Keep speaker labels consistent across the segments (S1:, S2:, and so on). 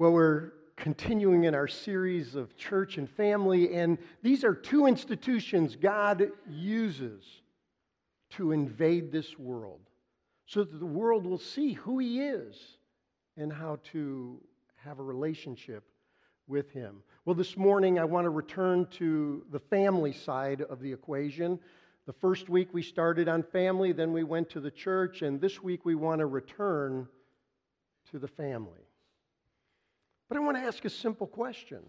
S1: Well, we're continuing in our series of church and family, and these are two institutions God uses to invade this world so that the world will see who He is and how to have a relationship with Him. Well, this morning I want to return to the family side of the equation. The first week we started on family, then we went to the church, and this week we want to return to the family. But I want to ask a simple question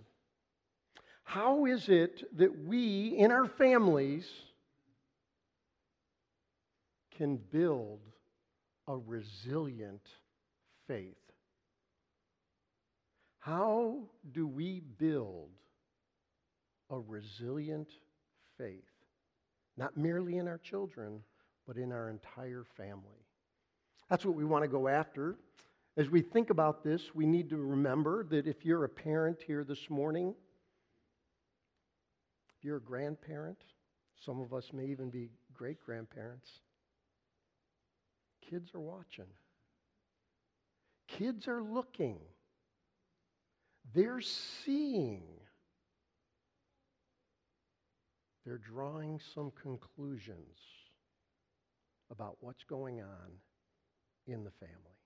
S1: How is it that we, in our families, can build a resilient faith? How do we build a resilient faith? Not merely in our children, but in our entire family. That's what we want to go after. As we think about this, we need to remember that if you're a parent here this morning, if you're a grandparent, some of us may even be great grandparents, kids are watching. Kids are looking. They're seeing. They're drawing some conclusions about what's going on in the family.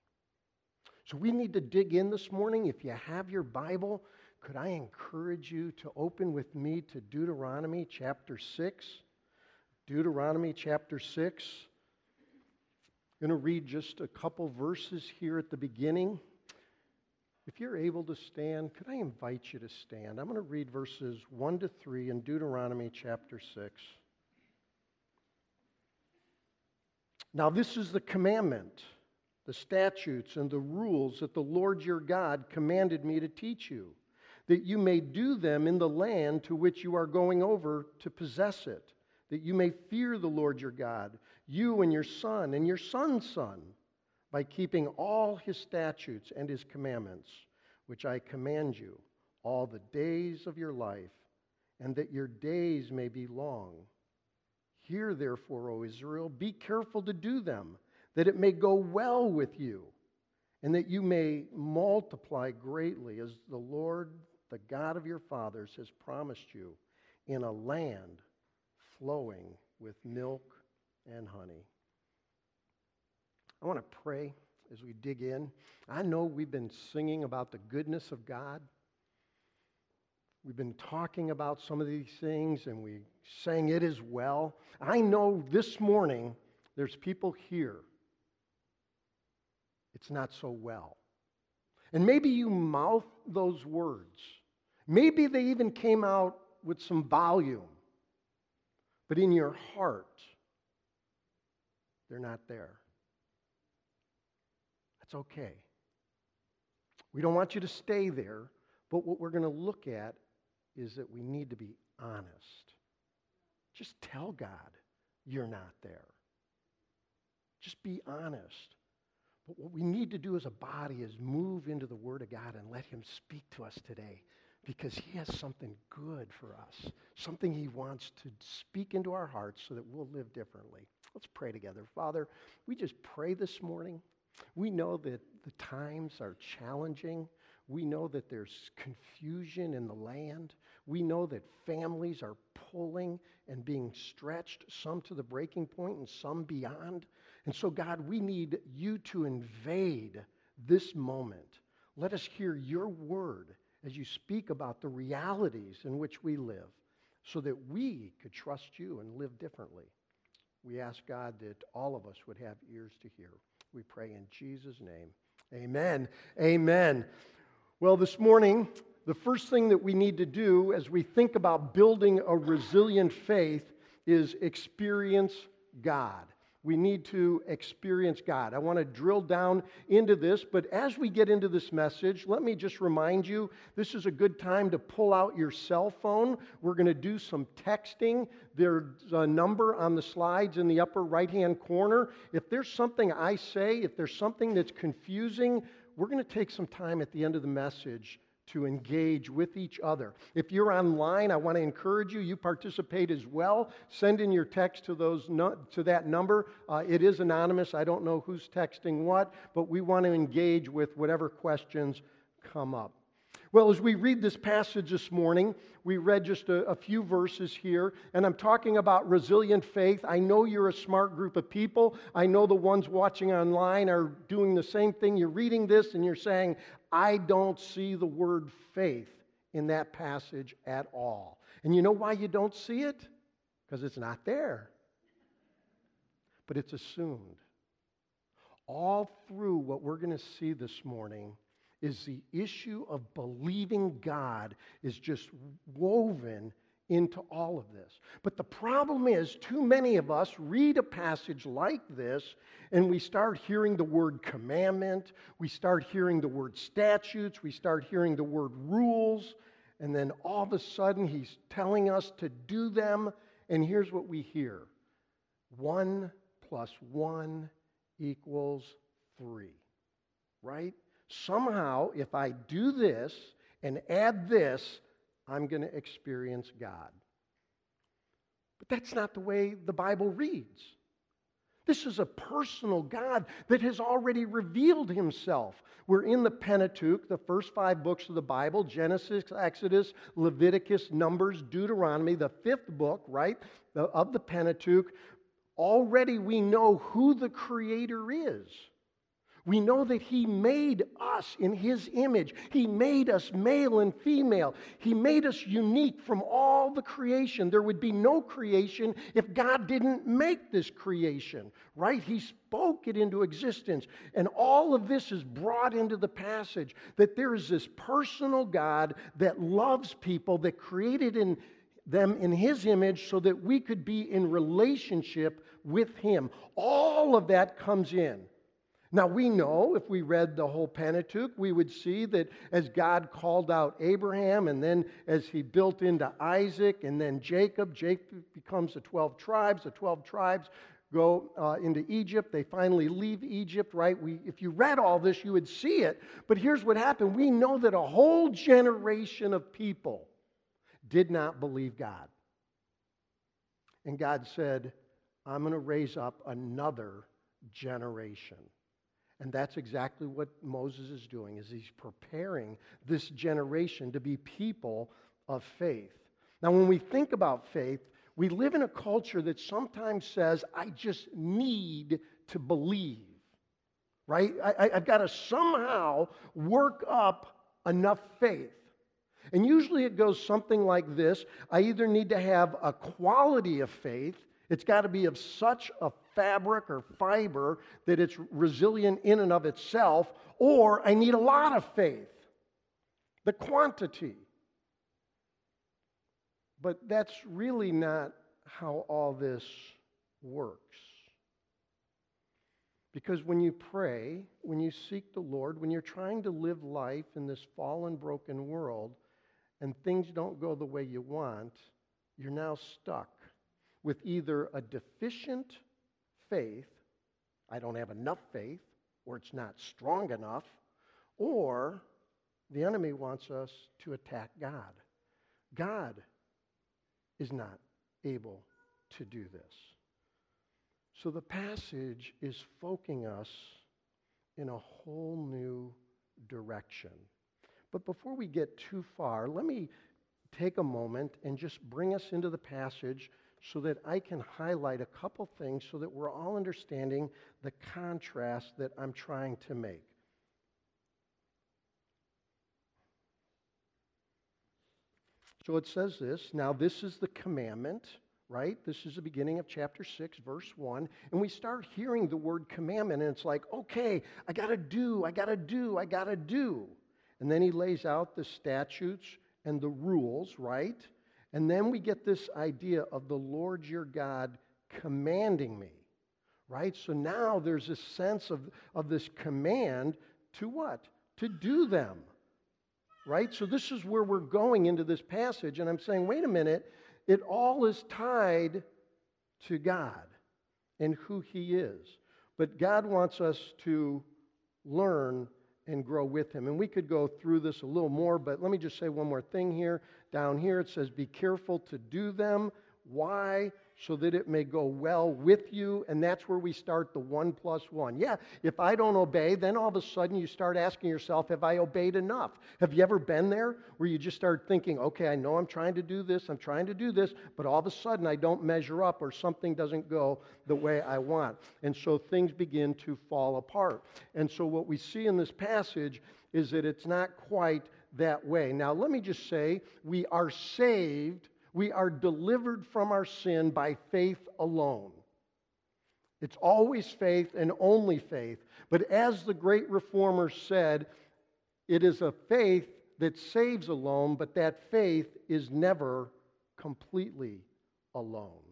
S1: So we need to dig in this morning. If you have your Bible, could I encourage you to open with me to Deuteronomy chapter 6? Deuteronomy chapter 6. I'm going to read just a couple verses here at the beginning. If you're able to stand, could I invite you to stand? I'm going to read verses 1 to 3 in Deuteronomy chapter 6. Now, this is the commandment the statutes and the rules that the Lord your God commanded me to teach you, that you may do them in the land to which you are going over to possess it, that you may fear the Lord your God, you and your son and your son's son, by keeping all his statutes and his commandments, which I command you all the days of your life, and that your days may be long. Hear therefore, O Israel, be careful to do them that it may go well with you, and that you may multiply greatly as the Lord, the God of your fathers, has promised you in a land flowing with milk and honey. I want to pray as we dig in. I know we've been singing about the goodness of God. We've been talking about some of these things and we sang it as well. I know this morning there's people here it's not so well. And maybe you mouth those words. Maybe they even came out with some volume, but in your heart, they're not there. That's okay. We don't want you to stay there, but what we're going to look at is that we need to be honest. Just tell God you're not there. Just be honest. But what we need to do as a body is move into the Word of God and let Him speak to us today because He has something good for us, something He wants to speak into our hearts so that we'll live differently. Let's pray together. Father, we just pray this morning. We know that the times are challenging. We know that there's confusion in the land. We know that families are pulling and being stretched, some to the breaking point and some beyond. And so, God, we need you to invade this moment. Let us hear your word as you speak about the realities in which we live so that we could trust you and live differently. We ask God that all of us would have ears to hear. We pray in Jesus' name. Amen. Amen. Well, this morning, the first thing that we need to do as we think about building a resilient faith is experience God. We need to experience God. I want to drill down into this, but as we get into this message, let me just remind you this is a good time to pull out your cell phone. We're going to do some texting. There's a number on the slides in the upper right hand corner. If there's something I say, if there's something that's confusing, we're going to take some time at the end of the message to engage with each other. If you're online, I want to encourage you, you participate as well. Send in your text to, those to that number. Uh, it is anonymous. I don't know who's texting what, but we want to engage with whatever questions come up. Well, as we read this passage this morning, we read just a, a, few verses here, and I'm talking about resilient faith. I know you're a smart group of people. I know the ones watching online are doing the same thing. You're reading this and you're saying, I don't see the word faith in that passage at all. And you know why you don't see it? Because it's not there, but it's assumed. All through what we're going to see this morning is the issue of believing God is just woven into all of this. But the problem is, too many of us read a passage like this and we start hearing the word commandment, we start hearing the word statutes, we start hearing the word rules, and then all of a sudden he's telling us to do them. And here's what we hear one plus one equals three, right? Somehow, if I do this and add this, I'm going to experience God. But that's not the way the Bible reads. This is a personal God that has already revealed himself. We're in the Pentateuch, the first five books of the Bible Genesis, Exodus, Leviticus, Numbers, Deuteronomy, the fifth book, right, of the Pentateuch. Already we know who the Creator is. We know that He made us in His image. He made us male and female. He made us unique from all the creation. There would be no creation if God didn't make this creation, right? He spoke it into existence. And all of this is brought into the passage that there is this personal God that loves people, that created in them in His image so that we could be in relationship with Him. All of that comes in. Now, we know if we read the whole Pentateuch, we would see that as God called out Abraham, and then as he built into Isaac, and then Jacob, Jacob becomes the 12 tribes. The 12 tribes go uh, into Egypt. They finally leave Egypt, right? We, if you read all this, you would see it. But here's what happened we know that a whole generation of people did not believe God. And God said, I'm going to raise up another generation. And that's exactly what Moses is doing is he's preparing this generation to be people of faith. Now when we think about faith, we live in a culture that sometimes says I just need to believe. Right? I, have got to somehow work up enough faith. And usually it goes something like this I either need to have a quality of faith, it's got to be of such a fabric or fiber that it's resilient in and of itself, or I need a lot of faith, the quantity. But that's really not how all this works. Because when you pray, when you seek the Lord, when you're trying to live life in this fallen, broken world, and things don't go the way you want, you're now stuck with either a deficient faith, I don't have enough faith, or it's not strong enough, or the enemy wants us to attack God. God is not able to do this. So the passage is focusing us in a whole new direction. But before we get too far, let me take a moment and just bring us into the passage so that I can highlight a couple things so that we're all understanding the contrast that I'm trying to make. So it says this now, this is the commandment, right? This is the beginning of chapter 6, verse 1. And we start hearing the word commandment, and it's like, okay, I got to do, I got to do, I got to do. And then he lays out the statutes and the rules, right? And then we get this idea of the Lord your God commanding me, right? So now there's a sense of, of this command to what? To do them, right? So this is where we're going into this passage. And I'm saying, wait a minute, it all is tied to God and who He is. But God wants us to learn and grow with him. And we could go through this a little more, but let me just say one more thing here. Down here it says, Be careful to do them. Why? So that it may go well with you. And that's where we start the one plus one. Yeah, if I don't obey, then all of a sudden you start asking yourself, have I obeyed enough? Have you ever been there where you just start thinking, okay, I know I'm trying to do this, I'm trying to do this, but all of a sudden I don't measure up or something doesn't go the way I want. And so things begin to fall apart. And so what we see in this passage is that it's not quite that way. Now, let me just say, we are saved we are delivered from our sin by faith alone. It's always faith and only faith. But as the great reformer said, it is a faith that saves alone, but that faith is never completely alone.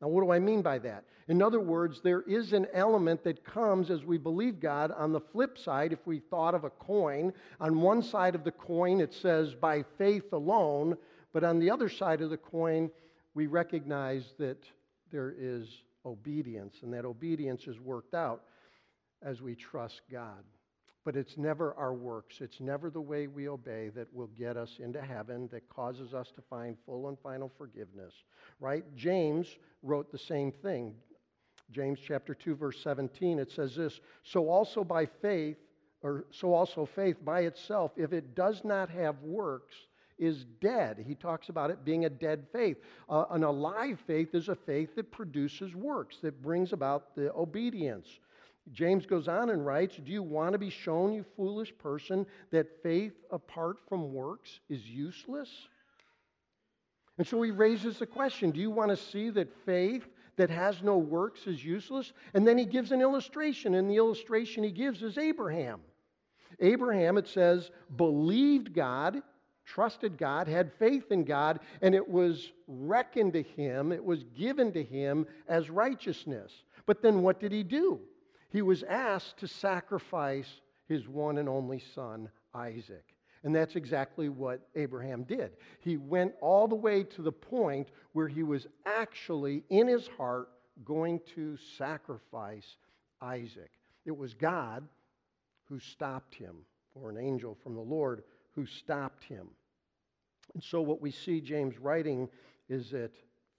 S1: Now, what do I mean by that? In other words, there is an element that comes as we believe God. On the flip side, if we thought of a coin, on one side of the coin it says, by faith alone, but on the other side of the coin, we recognize that there is obedience, and that obedience is worked out as we trust God. But it's never our works, it's never the way we obey that will get us into heaven, that causes us to find full and final forgiveness. Right? James wrote the same thing. James chapter 2 verse 17 it says this, so also by faith or so also faith by itself if it does not have works is dead. He talks about it being a dead faith. Uh, an alive faith is a faith that produces works, that brings about the obedience. James goes on and writes Do you want to be shown, you foolish person, that faith apart from works is useless? And so he raises the question Do you want to see that faith that has no works is useless? And then he gives an illustration, and the illustration he gives is Abraham. Abraham, it says, believed God trusted God, had faith in God, and it was reckoned to him, it was given to him as righteousness. But then what did he do? He was asked to sacrifice his one and only son, Isaac. And that's exactly what Abraham did. He went all the way to the point where he was actually, in his heart, going to sacrifice Isaac. It was God who stopped him, or an angel from the Lord who stopped him. And so, what we see James writing is that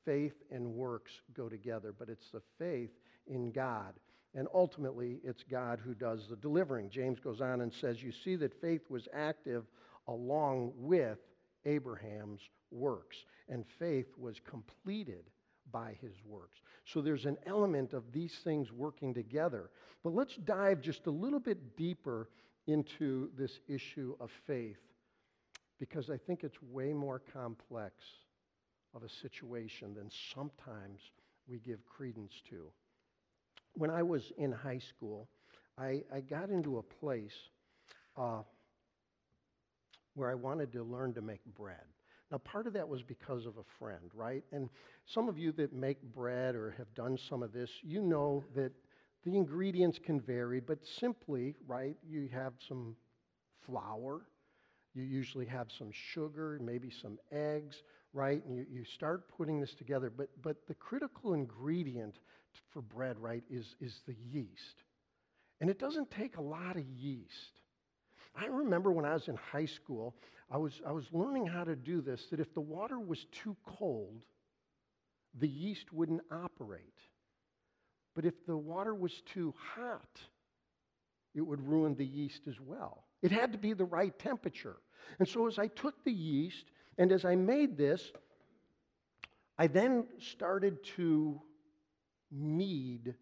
S1: faith and works go together, but it's the faith in God. And ultimately, it's God who does the delivering. James goes on and says, You see that faith was active along with Abraham's works, and faith was completed by his works. So there's an element of these things working together. But let's dive just a little bit deeper into this issue of faith because I think it's way more complex of a situation than sometimes we give credence to. When I was in high school, I, I got into a place uh, where I wanted to learn to make bread. Now, part of that was because of a friend, right? And some of you that make bread or have done some of this, you know that the ingredients can vary, but simply, right, you have some flour, you usually have some sugar, maybe some eggs, right? And you, you start putting this together. But, but the critical ingredient for bread, right, is, is the yeast. And it doesn't take a lot of yeast. I remember when I was in high school, I was, I was learning how to do this, that if the water was too cold, the yeast wouldn't operate. But if the water was too hot, it would ruin the yeast as well. It had to be the right temperature. And so as I took the yeast and as I made this, I then started to knead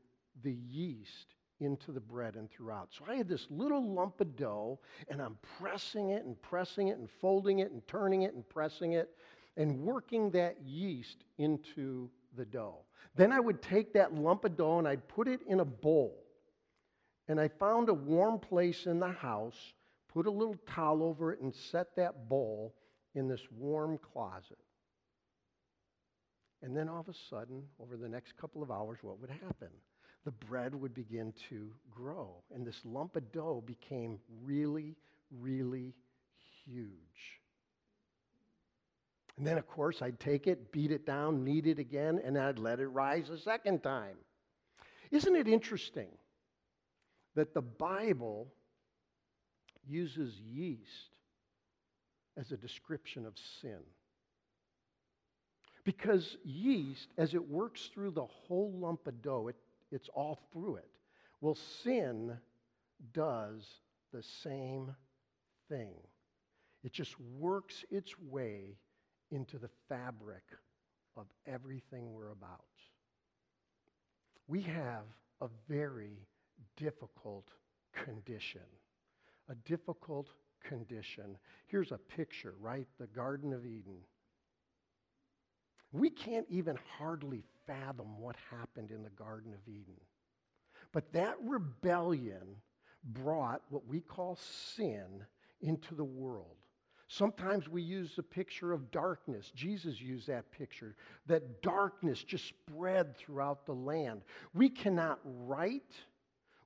S1: the yeast into the bread and throughout. So I had this little lump of dough, and I'm pressing it and pressing it and folding it and turning it and pressing it and working that yeast into the dough. Then I would take that lump of dough and I'd put it in a bowl. And I found a warm place in the house put a little towel over it, and set that bowl in this warm closet. And then all of a sudden, over the next couple of hours, what would happen? The bread would begin to grow, and this lump of dough became really, really huge. And then, of course, I'd take it, beat it down, knead it again, and I'd let it rise a second time. Isn't it interesting that the Bible uses yeast as a description of sin. Because yeast, as it works through the whole lump of dough, it, it's all through it. Well, sin does the same thing. It just works its way into the fabric of everything we're about. We have a very difficult condition. A difficult condition. Here's a picture, right? The Garden of Eden. We can't even hardly fathom what happened in the Garden of Eden. But that rebellion brought what we call sin into the world. Sometimes we use the picture of darkness. Jesus used that picture, that darkness just spread throughout the land. We cannot write,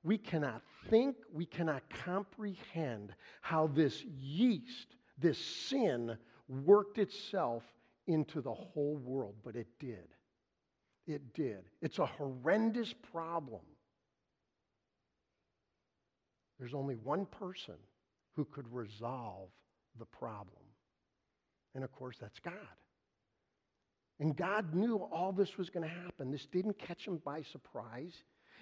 S1: we cannot think, we cannot comprehend how this yeast, this sin, worked itself into the whole world, but it did. It did. It's a horrendous problem. There's only one person who could resolve the problem. And of course, that's God. And God knew all this was going to happen. This didn't catch him by surprise.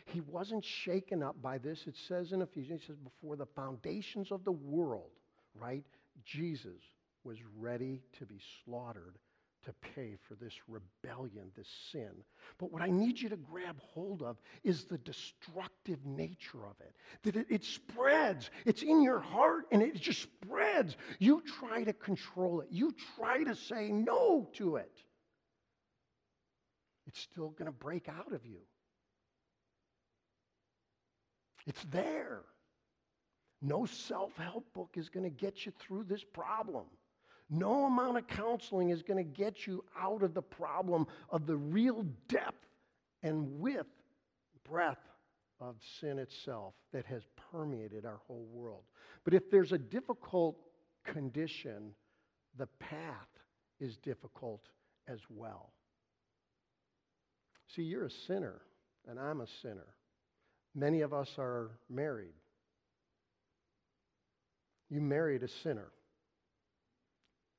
S1: He wasn't shaken up by this. It says in Ephesians, it says, before the foundations of the world, right? Jesus was ready to be slaughtered to pay for this rebellion, this sin. But what I need you to grab hold of is the destructive nature of it. That it, it, spreads, it's in your heart and it just spreads. You try to control it, you try to say no to it. It's still going to break out of you. It's there. No self help book is going to get you through this problem. No amount of counseling is going to get you out of the problem of the real depth and width, breadth of sin itself that has permeated our whole world. But if there's a difficult condition, the path is difficult as well. See, you're a sinner, and I'm a sinner. Many of us are married. You married a sinner.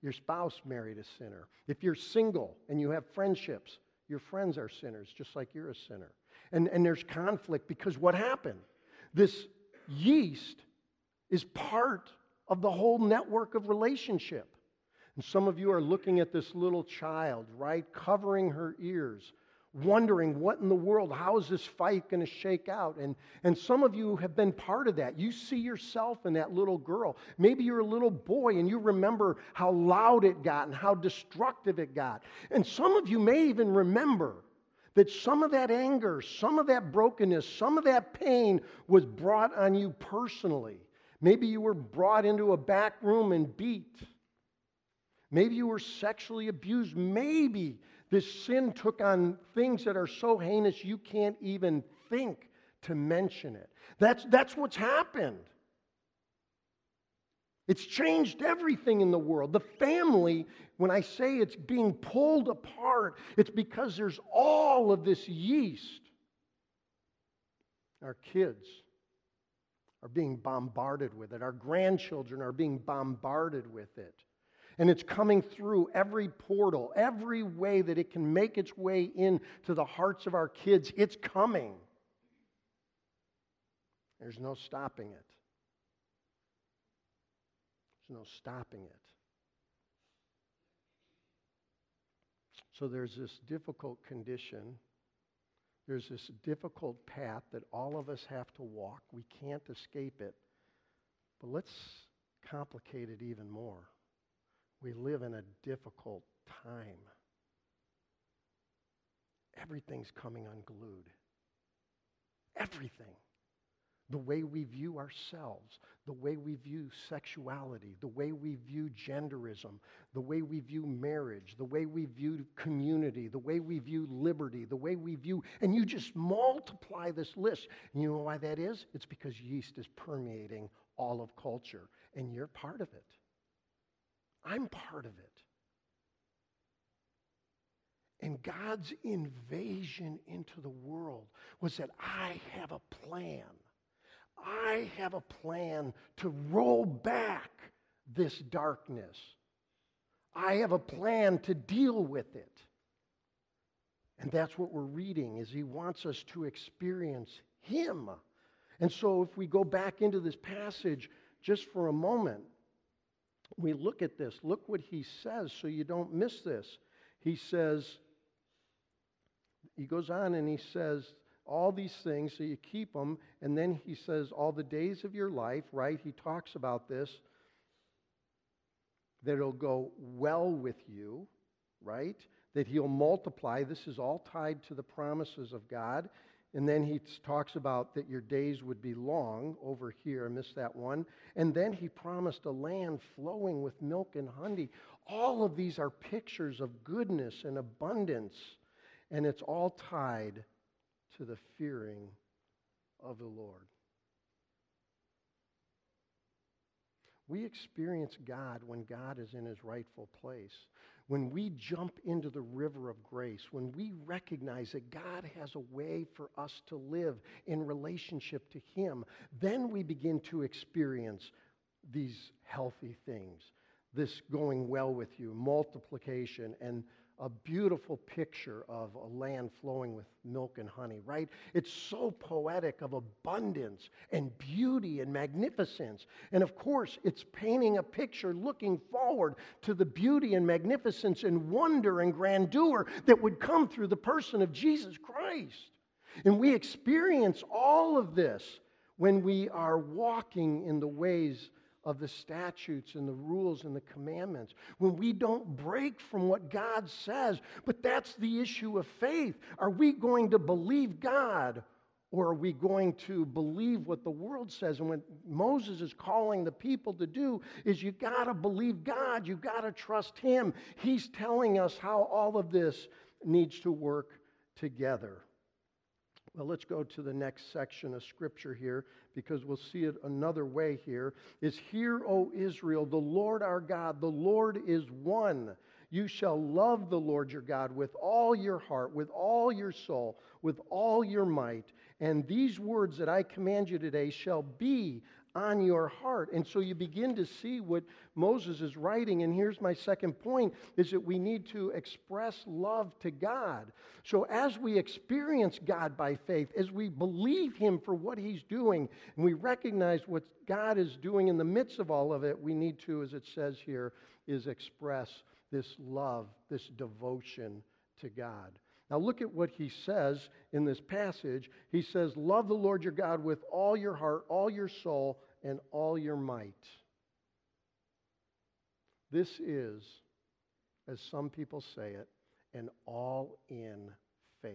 S1: Your spouse married a sinner. If you're single and you have friendships, your friends are sinners, just like you're a sinner. And, and there's conflict because what happened? This yeast is part of the whole network of relationship. And some of you are looking at this little child, right, covering her ears, wondering what in the world, how is this fight going to shake out? And, and some of you have been part of that. You see yourself in that little girl. Maybe you're a little boy and you remember how loud it got and how destructive it got. And some of you may even remember that some of that anger, some of that brokenness, some of that pain was brought on you personally. Maybe you were brought into a back room and beat. Maybe you were sexually abused. Maybe this sin took on things that are so heinous you can't even think to mention it. That's, that's what's happened. It's changed everything in the world. The family, when I say it's being pulled apart, it's because there's all of this yeast. Our kids are being bombarded with it, our grandchildren are being bombarded with it. And it's coming through every portal, every way that it can make its way into the hearts of our kids. It's coming. There's no stopping it. There's no stopping it. So there's this difficult condition. There's this difficult path that all of us have to walk. We can't escape it. But let's complicate it even more. We live in a difficult time. Everything's coming unglued. Everything. The way we view ourselves, the way we view sexuality, the way we view genderism, the way we view marriage, the way we view community, the way we view liberty, the way we view, and you just multiply this list. And you know why that is? It's because yeast is permeating all of culture, and you're part of it. I'm part of it. And God's invasion into the world was that I have a plan. I have a plan to roll back this darkness. I have a plan to deal with it. And that's what we're reading is he wants us to experience him. And so if we go back into this passage just for a moment, we look at this. Look what he says so you don't miss this. He says, he goes on and he says, all these things, so you keep them. And then he says, all the days of your life, right? He talks about this, that it'll go well with you, right? That he'll multiply. This is all tied to the promises of God. And then he talks about that your days would be long over here. I missed that one. And then he promised a land flowing with milk and honey. All of these are pictures of goodness and abundance. And it's all tied to the fearing of the Lord. We experience God when God is in his rightful place. When we jump into the river of grace, when we recognize that God has a way for us to live in relationship to him, then we begin to experience these healthy things. This going well with you, multiplication, and a beautiful picture of a land flowing with milk and honey, right? It's so poetic of abundance and beauty and magnificence. And of course, it's painting a picture looking forward to the beauty and magnificence and wonder and grandeur that would come through the person of Jesus Christ. And we experience all of this when we are walking in the ways of the statutes and the rules and the commandments, when we don't break from what God says. But that's the issue of faith. Are we going to believe God or are we going to believe what the world says? And what Moses is calling the people to do is you got to believe God, you got to trust Him. He's telling us how all of this needs to work together. Well, let's go to the next section of scripture here because we'll see it another way here. Is Hear, O Israel, the Lord our God, the Lord is one. You shall love the Lord your God with all your heart, with all your soul, with all your might. And these words that I command you today shall be on your heart. And so you begin to see what Moses is writing. And here's my second point is that we need to express love to God. So as we experience God by faith, as we believe him for what he's doing, and we recognize what God is doing in the midst of all of it, we need to, as it says here, is express this love, this devotion to God. Now, look at what he says in this passage. He says, Love the Lord your God with all your heart, all your soul, and all your might. This is, as some people say it, an all in faith.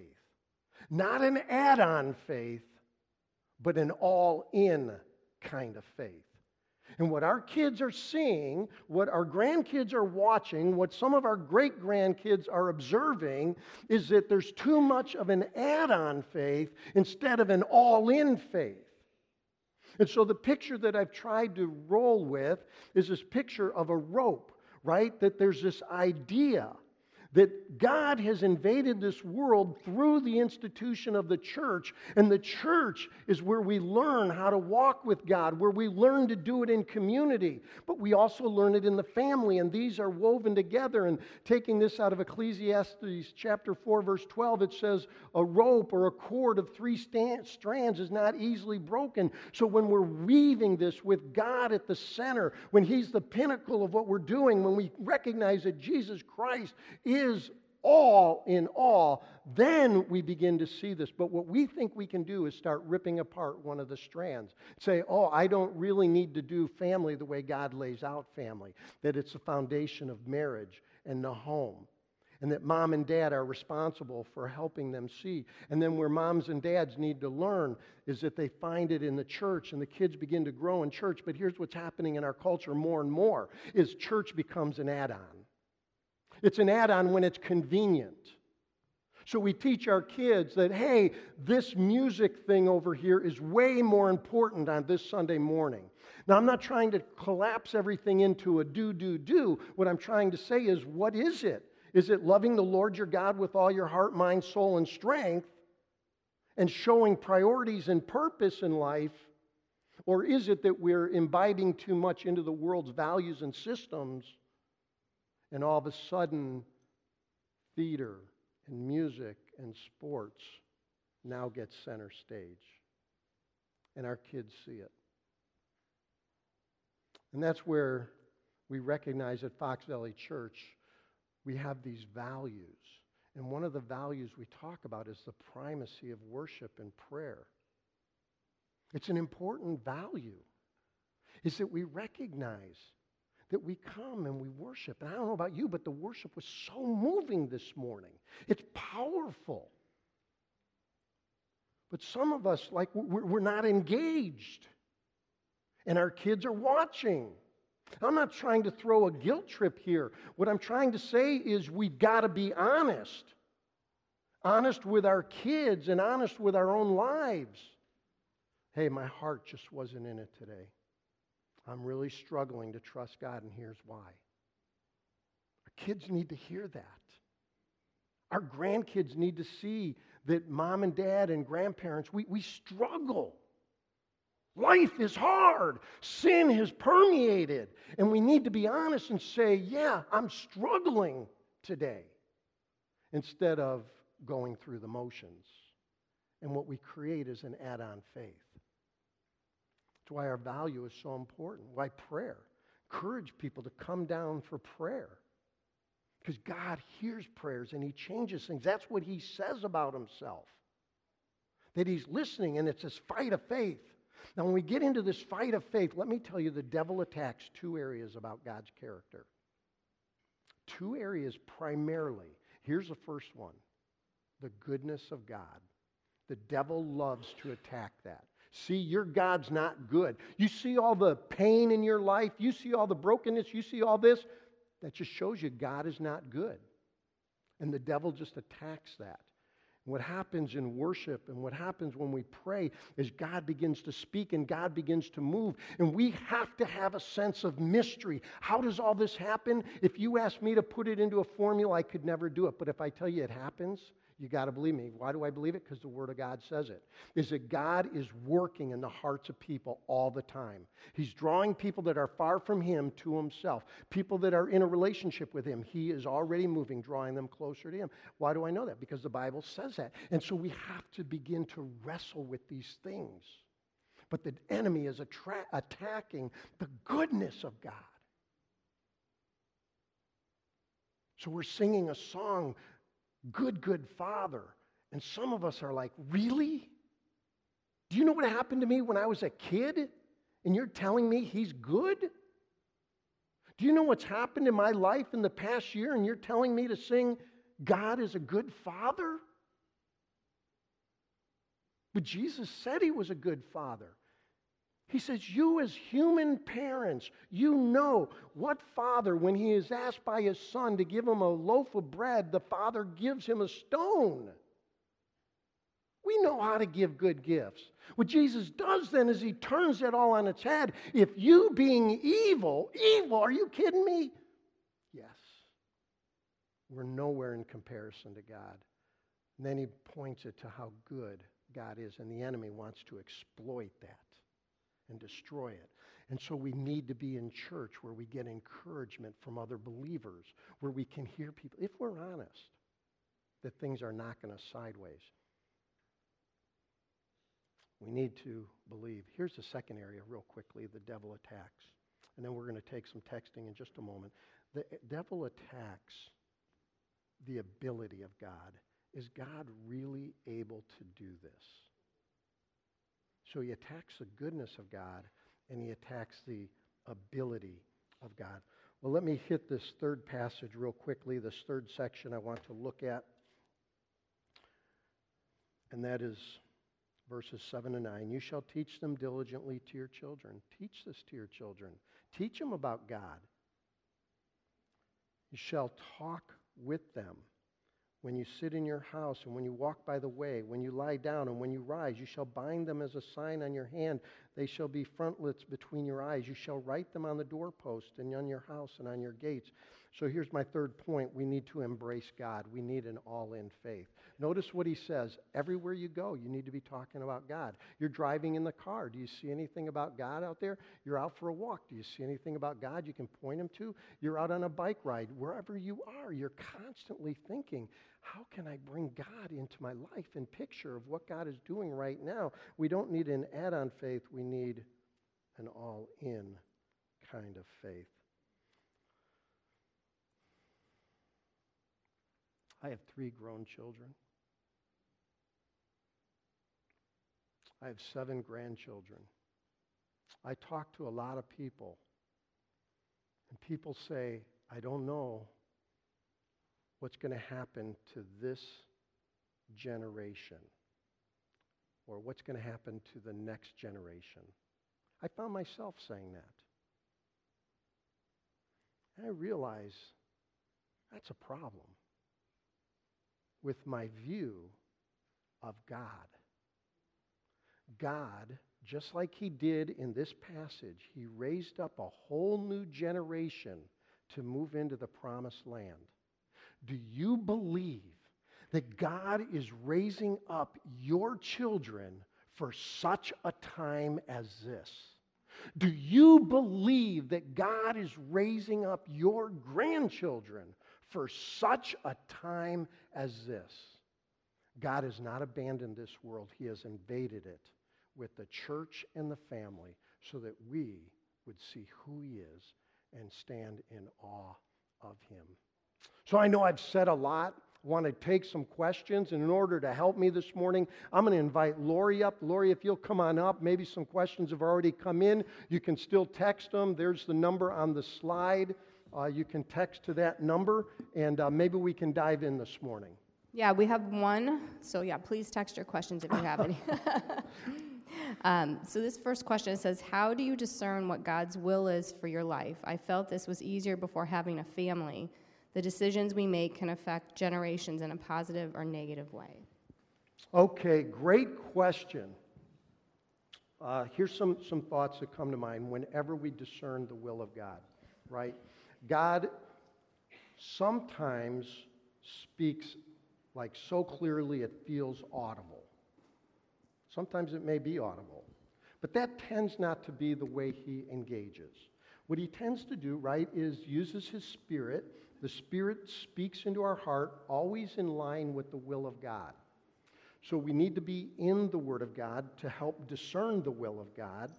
S1: Not an add on faith, but an all in kind of faith. And what our kids are seeing, what our grandkids are watching, what some of our great grandkids are observing is that there's too much of an add on faith instead of an all in faith. And so the picture that I've tried to roll with is this picture of a rope, right? That there's this idea that God has invaded this world through the institution of the church. And the church is where we learn how to walk with God, where we learn to do it in community, but we also learn it in the family. And these are woven together. And taking this out of Ecclesiastes chapter 4, verse 12, it says, A rope or a cord of three strands is not easily broken. So when we're weaving this with God at the center, when He's the pinnacle of what we're doing, when we recognize that Jesus Christ is is all in all, then we begin to see this. But what we think we can do is start ripping apart one of the strands. Say, oh, I don't really need to do family the way God lays out family, that it's the foundation of marriage and the home. And that mom and dad are responsible for helping them see. And then where moms and dads need to learn is that they find it in the church and the kids begin to grow in church. But here's what's happening in our culture more and more is church becomes an add-on. It's an add on when it's convenient. So we teach our kids that, hey, this music thing over here is way more important on this Sunday morning. Now, I'm not trying to collapse everything into a do, do, do. What I'm trying to say is, what is it? Is it loving the Lord your God with all your heart, mind, soul, and strength and showing priorities and purpose in life? Or is it that we're imbibing too much into the world's values and systems and all of a sudden, theater and music and sports now gets center stage. And our kids see it. And that's where we recognize at Fox Valley Church we have these values. And one of the values we talk about is the primacy of worship and prayer. It's an important value, is that we recognize that we come and we worship. And I don't know about you, but the worship was so moving this morning. It's powerful. But some of us, like, we're not engaged. And our kids are watching. I'm not trying to throw a guilt trip here. What I'm trying to say is we've got to be honest. Honest with our kids and honest with our own lives. Hey, my heart just wasn't in it today. I'm really struggling to trust God, and here's why. Our kids need to hear that. Our grandkids need to see that mom and dad and grandparents, we, we struggle. Life is hard. Sin has permeated. And we need to be honest and say, yeah, I'm struggling today, instead of going through the motions. And what we create is an add on faith. That's why our value is so important. Why prayer? Encourage people to come down for prayer. Because God hears prayers and He changes things. That's what He says about Himself. That He's listening, and it's this fight of faith. Now, when we get into this fight of faith, let me tell you the devil attacks two areas about God's character. Two areas primarily. Here's the first one the goodness of God. The devil loves to attack that. See, your God's not good. You see all the pain in your life, you see all the brokenness, you see all this. That just shows you God is not good. And the devil just attacks that. What happens in worship and what happens when we pray is God begins to speak and God begins to move. And we have to have a sense of mystery. How does all this happen? If you ask me to put it into a formula, I could never do it. But if I tell you it happens, you got to believe me. Why do I believe it? Because the Word of God says it. Is that God is working in the hearts of people all the time. He's drawing people that are far from Him to Himself, people that are in a relationship with Him. He is already moving, drawing them closer to Him. Why do I know that? Because the Bible says that. And so we have to begin to wrestle with these things. But the enemy is attra- attacking the goodness of God. So we're singing a song good, good father. And some of us are like, really? Do you know what happened to me when I was a kid? And you're telling me he's good? Do you know what's happened in my life in the past year? And you're telling me to sing, God is a good father? But Jesus said he was a good father. He says, You, as human parents, you know what father, when he is asked by his son to give him a loaf of bread, the father gives him a stone. We know how to give good gifts. What Jesus does then is he turns it all on its head. If you being evil, evil, are you kidding me? Yes. We're nowhere in comparison to God. And then he points it to how good God is, and the enemy wants to exploit that and destroy it. And so we need to be in church where we get encouragement from other believers, where we can hear people, if we're honest, that things are going to sideways. We need to believe. Here's the second area, real quickly the devil attacks. And then we're going to take some texting in just a moment. The devil attacks the ability of God. Is God really able to do this? So he attacks the goodness of God and he attacks the ability of God. Well, let me hit this third passage real quickly, this third section I want to look at. And that is verses 7 and 9. You shall teach them diligently to your children. Teach this to your children. Teach them about God. You shall talk with them when you sit in your house and when you walk by the way, when you lie down and when you rise, you shall bind them as a sign on your hand They shall be frontlets between your eyes. You shall write them on the doorpost and on your house and on your gates. So here's my third point. We need to embrace God. We need an all in faith. Notice what he says. Everywhere you go, you need to be talking about God. You're driving in the car. Do you see anything about God out there? You're out for a walk. Do you see anything about God you can point him to? You're out on a bike ride. Wherever you are, you're constantly thinking, how can I bring God into my life and picture of what God is doing right now? We don't need an add on faith, we need an all in kind of faith. I have three grown children. I have seven grandchildren. I talk to a lot of people, and people say, I don't know what's going to happen to this generation or what's going to happen to the next generation. I found myself saying that. And I realize that's a problem with my view of God. God, just like he did in this passage, he raised up a whole new generation to move into the promised land. Do you believe that God is raising up your children for such a time as this? Do you believe that God is raising up your grandchildren for such a time as this? God has not abandoned this world, He has invaded it with the church and the family so that we would see who He is and stand in awe of Him. So I know I've said a lot. I want to take some questions, and in order to help me this morning, I'm going to invite Lori up. Lori, if you'll come on up, maybe some questions have already come in. You can still text them. There's the number on the slide. Uh, you can text to that number, and uh, maybe we can dive in this morning.
S2: Yeah, we have one. So, yeah, please text your questions if you have any. um, so, this first question says How do you discern what God's will is for your life? I felt this was easier before having a family. The decisions we make can affect generations in a positive or negative way.
S1: Okay, great question. Uh, here's some, some thoughts that come to mind whenever we discern the will of God, right? God sometimes speaks like so clearly it feels audible. Sometimes it may be audible. But that tends not to be the way he engages. What he tends to do, right, is uses his spirit. The spirit speaks into our heart, always in line with the will of God. So we need to be in the Word of God to help discern the will of God.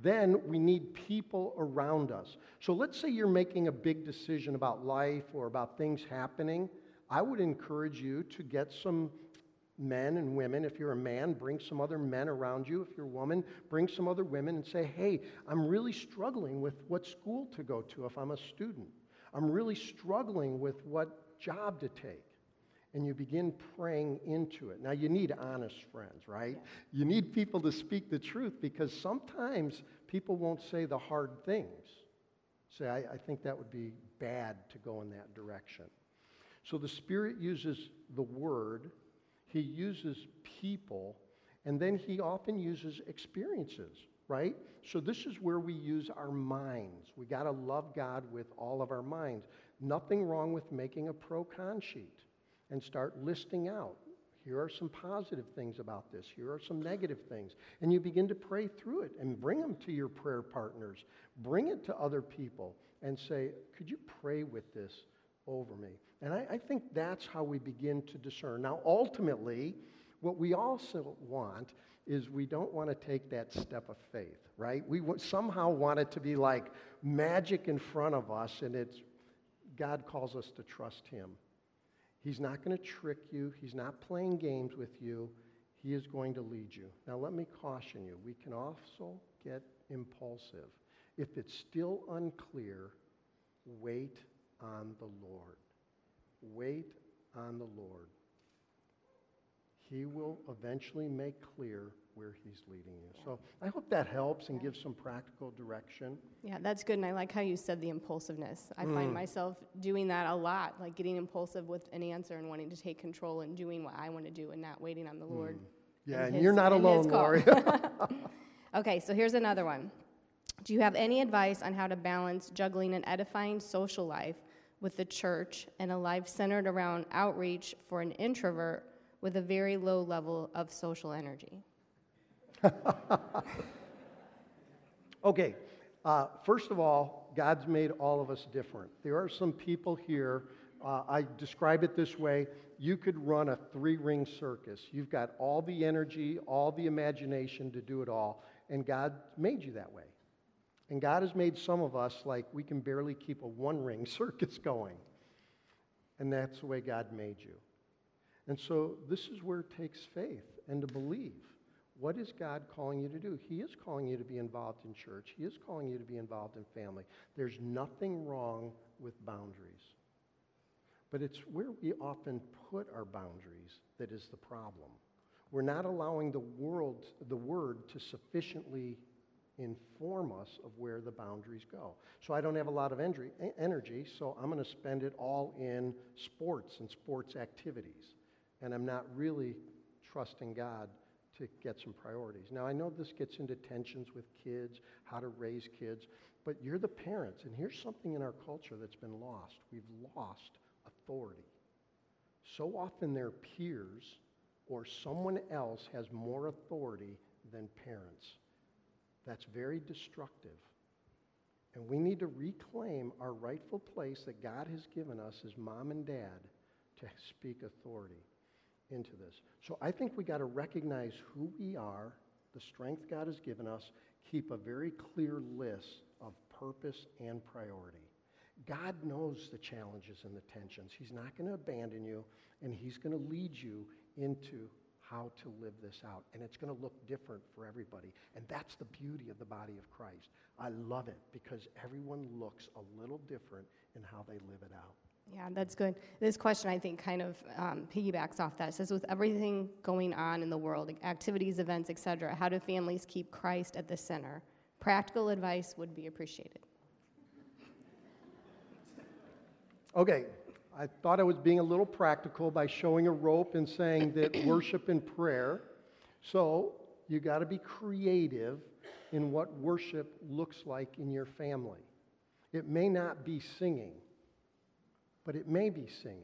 S1: Then we need people around us. So let's say you're making a big decision about life or about things happening. I would encourage you to get some men and women. If you're a man, bring some other men around you. If you're a woman, bring some other women and say, hey, I'm really struggling with what school to go to if I'm a student. I'm really struggling with what job to take and you begin praying into it. Now, you need honest friends, right? Yeah. You need people to speak the truth because sometimes people won't say the hard things. Say, I, I think that would be bad to go in that direction. So the Spirit uses the Word, He uses people, and then He often uses experiences, right? So this is where we use our minds. We got to love God with all of our minds. Nothing wrong with making a pro con sheet and start listing out. Here are some positive things about this. Here are some negative things. And you begin to pray through it and bring them to your prayer partners. Bring it to other people and say, Could you pray with this over me? And I, I think that's how we begin to discern. Now, ultimately, what we also want is we don't want to take that step of faith, right? We somehow want it to be like magic in front of us, and it's God calls us to trust Him. He's not going to trick you. He's not playing games with you. He is going to lead you. Now, let me caution you. We can also get impulsive. If it's still unclear, wait on the Lord. Wait on the Lord. He will eventually make clear where He's leading you. So I hope that helps and gives some practical direction.
S2: Yeah, that's good. And I like how you said the impulsiveness. I mm. find myself doing that a lot, like getting impulsive with an answer and wanting to take control and doing what I want to do and not waiting on the Lord. Mm.
S1: Yeah, and, and his, you're not alone, Lori.
S2: Okay, so here's another one. Do you have any advice on how to balance juggling an edifying social life with the church and a life centered around outreach for an introvert with a very low level of social energy?
S1: Okay, uh, first of all, God's made all of us different. There are some people here, uh, I describe it this way you could run a three ring circus. You've got all the energy, all the imagination to do it all, and God made you that way. And God has made some of us like we can barely keep a one ring circus going. And that's the way God made you. And so this is where it takes faith and to believe. What is God calling you to do? He is calling you to be involved in church. He is calling you to be involved in family. There's nothing wrong with boundaries. But it's where we often put our boundaries that is the problem. We're not allowing the world, the word to sufficiently inform us of where the boundaries go. So I don't have a lot of energy, so I'm going to spend it all in sports and sports activities. And I'm not really trusting God to get some priorities. Now, I know this gets into tensions with kids, how to raise kids, but you're the parents, and here's something in our culture that's been lost. We've lost authority. So often their peers or someone else has more authority than parents. That's very destructive. And we need to reclaim our rightful place that God has given us as mom and dad to speak authority into this. So I think we got to recognize who we are, the strength God has given us, keep a very clear list of purpose and priority. God knows the challenges and the tensions. He's not going to abandon you, and He's going to lead you into how to live this out. And it's going to look different for everybody. And that's the beauty of the body of Christ. I love it because everyone looks a little different in how they live it out.
S2: Yeah, that's good. This question, I think, kind of um, piggybacks off that. It says, with everything going on in the world, activities, events, etc., how do families keep Christ at the center? Practical advice would be appreciated.
S1: Okay, I thought I was being a little practical by showing a rope and saying that worship and prayer. So you got to be creative in what worship looks like in your family. It may not be singing but it may be singing.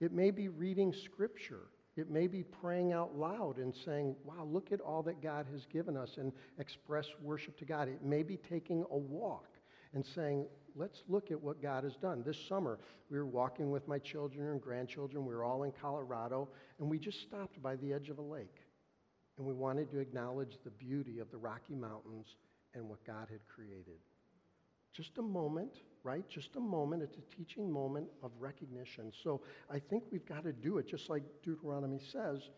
S1: It may be reading scripture. It may be praying out loud and saying, Wow, look at all that God has given us and express worship to God. It may be taking a walk and saying, Let's look at what God has done. This summer, we were walking with my children and grandchildren. We were all in Colorado, and we just stopped by the edge of a lake. And we wanted to acknowledge the beauty of the Rocky Mountains and what God had created. Just a moment right? Just a moment. It's a teaching moment of recognition. So I think we've got to do it, just like Deuteronomy says,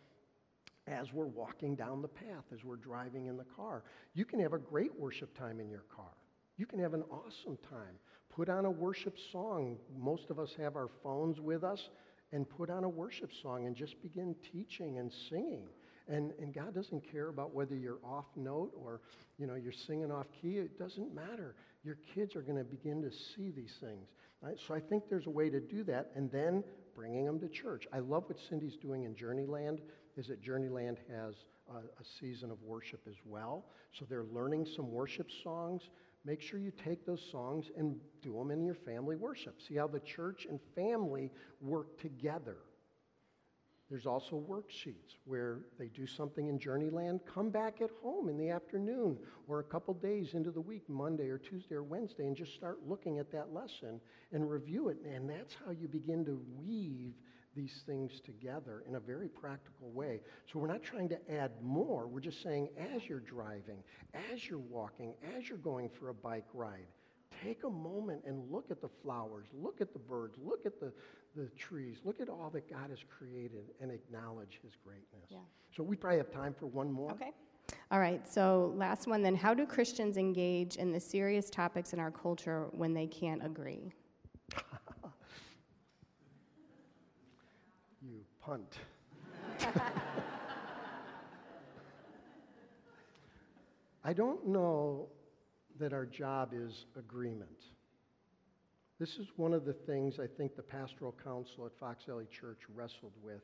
S1: as we're walking down the path, as we're driving in the car. You can have a great worship time in your car. You can have an awesome time. Put on a worship song. Most of us have our phones with us and put on a worship song and just begin teaching and singing. And, and God doesn't care about whether you're off note or you know you're singing off key. It doesn't matter your kids are going to begin to see these things. Right? So I think there's a way to do that, and then bringing them to church. I love what Cindy's doing in Journeyland. Is that Journeyland has a, a season of worship as well, so they're learning some worship songs. Make sure you take those songs and do them in your family worship. See how the church and family work together. There's also worksheets where they do something in Journeyland, come back at home in the afternoon or a couple days into the week, Monday or Tuesday or Wednesday, and just start looking at that lesson and review it. And that's how you begin to weave these things together in a very practical way. So we're not trying to add more. We're just saying as you're driving, as you're walking, as you're going for a bike ride, take a moment and look at the flowers, look at the birds, look at the, the trees. Look at all that God has created and acknowledge his greatness. Yeah. So we probably have time for one more.
S2: Okay. All right. So, last one then. How do Christians engage in the serious topics in our culture when they can't agree?
S1: you punt. I don't know that our job is agreement. This is one of the things I think the pastoral council at Fox Valley Church wrestled with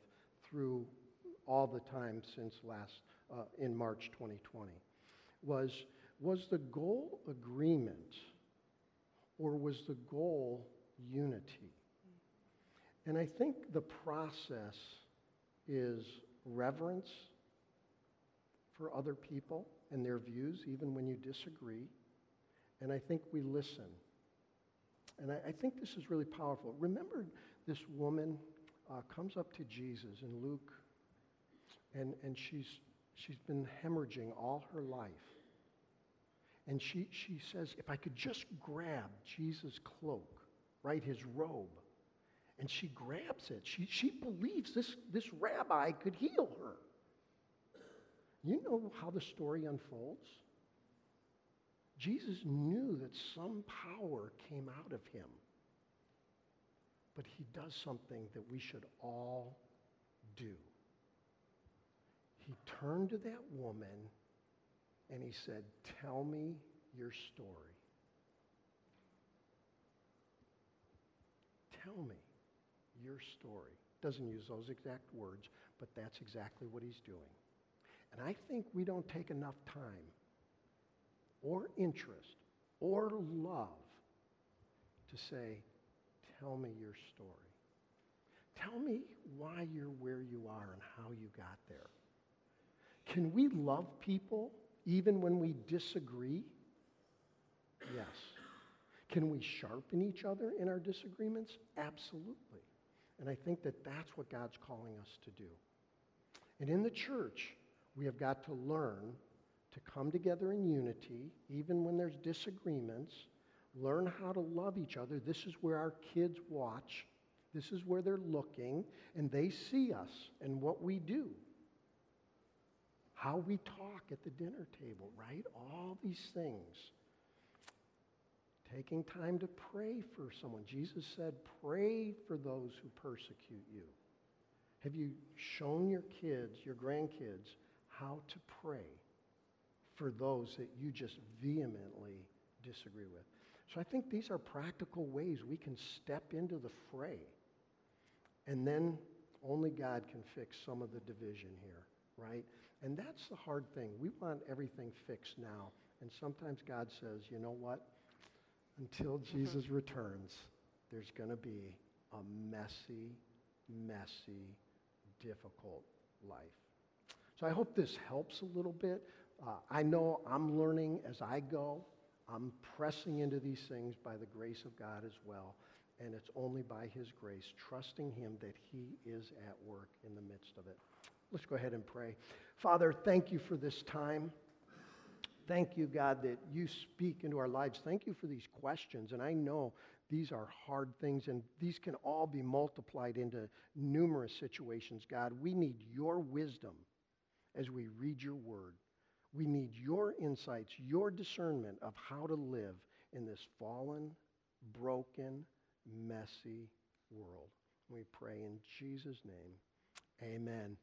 S1: through all the time since last, uh, in March 2020. was was the goal agreement or was the goal unity? And I think the process is reverence for other people and their views, even when you disagree. And I think we listen. And I, I think this is really powerful. Remember, this woman uh, comes up to Jesus in Luke, and, and she's, she's been hemorrhaging all her life. And she, she says, if I could just grab Jesus' cloak, right, his robe. And she grabs it. She, she believes this, this rabbi could heal her. You know how the story unfolds? Jesus knew that some power came out of him. But he does something that we should all do. He turned to that woman and he said, Tell me your story. Tell me your story. Doesn't use those exact words, but that's exactly what he's doing. And I think we don't take enough time or interest or love to say, Tell me your story. Tell me why you're where you are and how you got there. Can we love people even when we disagree? Yes. Can we sharpen each other in our disagreements? Absolutely. And I think that that's what God's calling us to do. And in the church, we have got to learn to come together in unity, even when there's disagreements, learn how to love each other. This is where our kids watch, this is where they're looking, and they see us and what we do. How we talk at the dinner table, right? All these things. Taking time to pray for someone. Jesus said, Pray for those who persecute you. Have you shown your kids, your grandkids, how to pray for those that you just vehemently disagree with? So I think these are practical ways we can step into the fray. And then only God can fix some of the division here, right? And that's the hard thing. We want everything fixed now. And sometimes God says, you know what? Until Jesus returns, there's going to be a messy, messy, difficult life. So I hope this helps a little bit. Uh, I know I'm learning as I go. I'm pressing into these things by the grace of God as well. And it's only by His grace, trusting Him that He is at work in the midst of it. Let's go ahead and pray. Father, thank you for this time. Thank you, God, that you speak into our lives. Thank you for these questions. And I know these are hard things, and these can all be multiplied into numerous situations. God, we need your wisdom as we read your word. We need your insights, your discernment of how to live in this fallen, broken, messy world. We pray in Jesus' name. Amen.